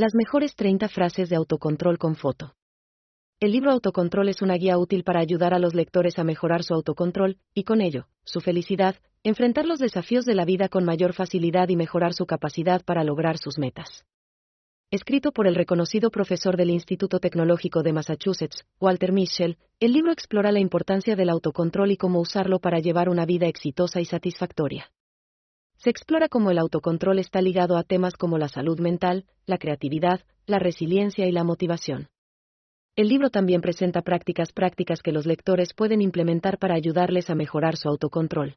Las mejores 30 frases de autocontrol con foto. El libro Autocontrol es una guía útil para ayudar a los lectores a mejorar su autocontrol, y con ello, su felicidad, enfrentar los desafíos de la vida con mayor facilidad y mejorar su capacidad para lograr sus metas. Escrito por el reconocido profesor del Instituto Tecnológico de Massachusetts, Walter Mischel, el libro explora la importancia del autocontrol y cómo usarlo para llevar una vida exitosa y satisfactoria. Se explora cómo el autocontrol está ligado a temas como la salud mental, la creatividad, la resiliencia y la motivación. El libro también presenta prácticas prácticas que los lectores pueden implementar para ayudarles a mejorar su autocontrol.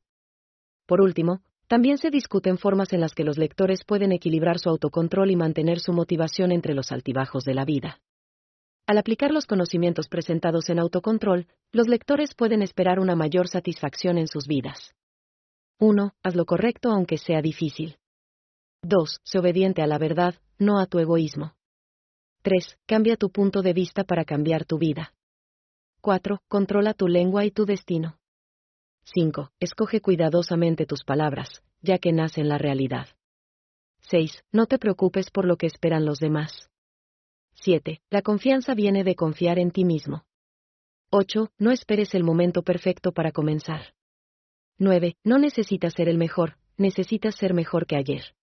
Por último, también se discuten formas en las que los lectores pueden equilibrar su autocontrol y mantener su motivación entre los altibajos de la vida. Al aplicar los conocimientos presentados en autocontrol, los lectores pueden esperar una mayor satisfacción en sus vidas. 1. Haz lo correcto aunque sea difícil. 2. Sé obediente a la verdad, no a tu egoísmo. 3. Cambia tu punto de vista para cambiar tu vida. 4. Controla tu lengua y tu destino. 5. Escoge cuidadosamente tus palabras, ya que nacen la realidad. 6. No te preocupes por lo que esperan los demás. 7. La confianza viene de confiar en ti mismo. 8. No esperes el momento perfecto para comenzar. 9. No necesitas ser el mejor, necesitas ser mejor que ayer.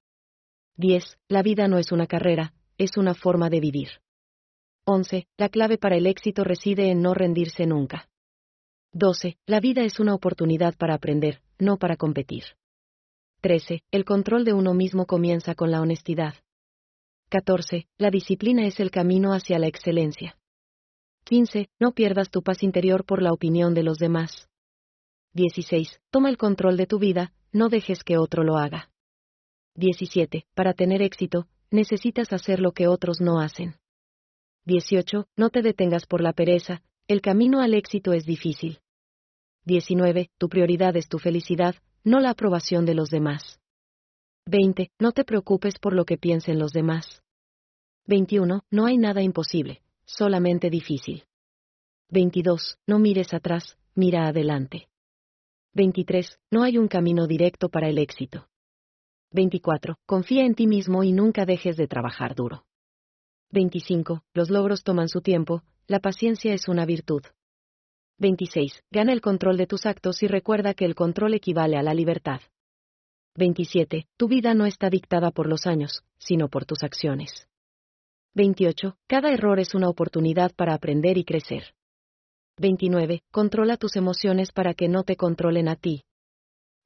10. La vida no es una carrera, es una forma de vivir. 11. La clave para el éxito reside en no rendirse nunca. 12. La vida es una oportunidad para aprender, no para competir. 13. El control de uno mismo comienza con la honestidad. 14. La disciplina es el camino hacia la excelencia. 15. No pierdas tu paz interior por la opinión de los demás. 16. Toma el control de tu vida, no dejes que otro lo haga. 17. Para tener éxito, necesitas hacer lo que otros no hacen. 18. No te detengas por la pereza, el camino al éxito es difícil. 19. Tu prioridad es tu felicidad, no la aprobación de los demás. 20. No te preocupes por lo que piensen los demás. 21. No hay nada imposible, solamente difícil. 22. No mires atrás, mira adelante. 23. No hay un camino directo para el éxito. 24. Confía en ti mismo y nunca dejes de trabajar duro. 25. Los logros toman su tiempo, la paciencia es una virtud. 26. Gana el control de tus actos y recuerda que el control equivale a la libertad. 27. Tu vida no está dictada por los años, sino por tus acciones. 28. Cada error es una oportunidad para aprender y crecer. 29. Controla tus emociones para que no te controlen a ti.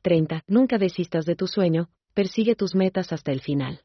30. Nunca desistas de tu sueño, persigue tus metas hasta el final.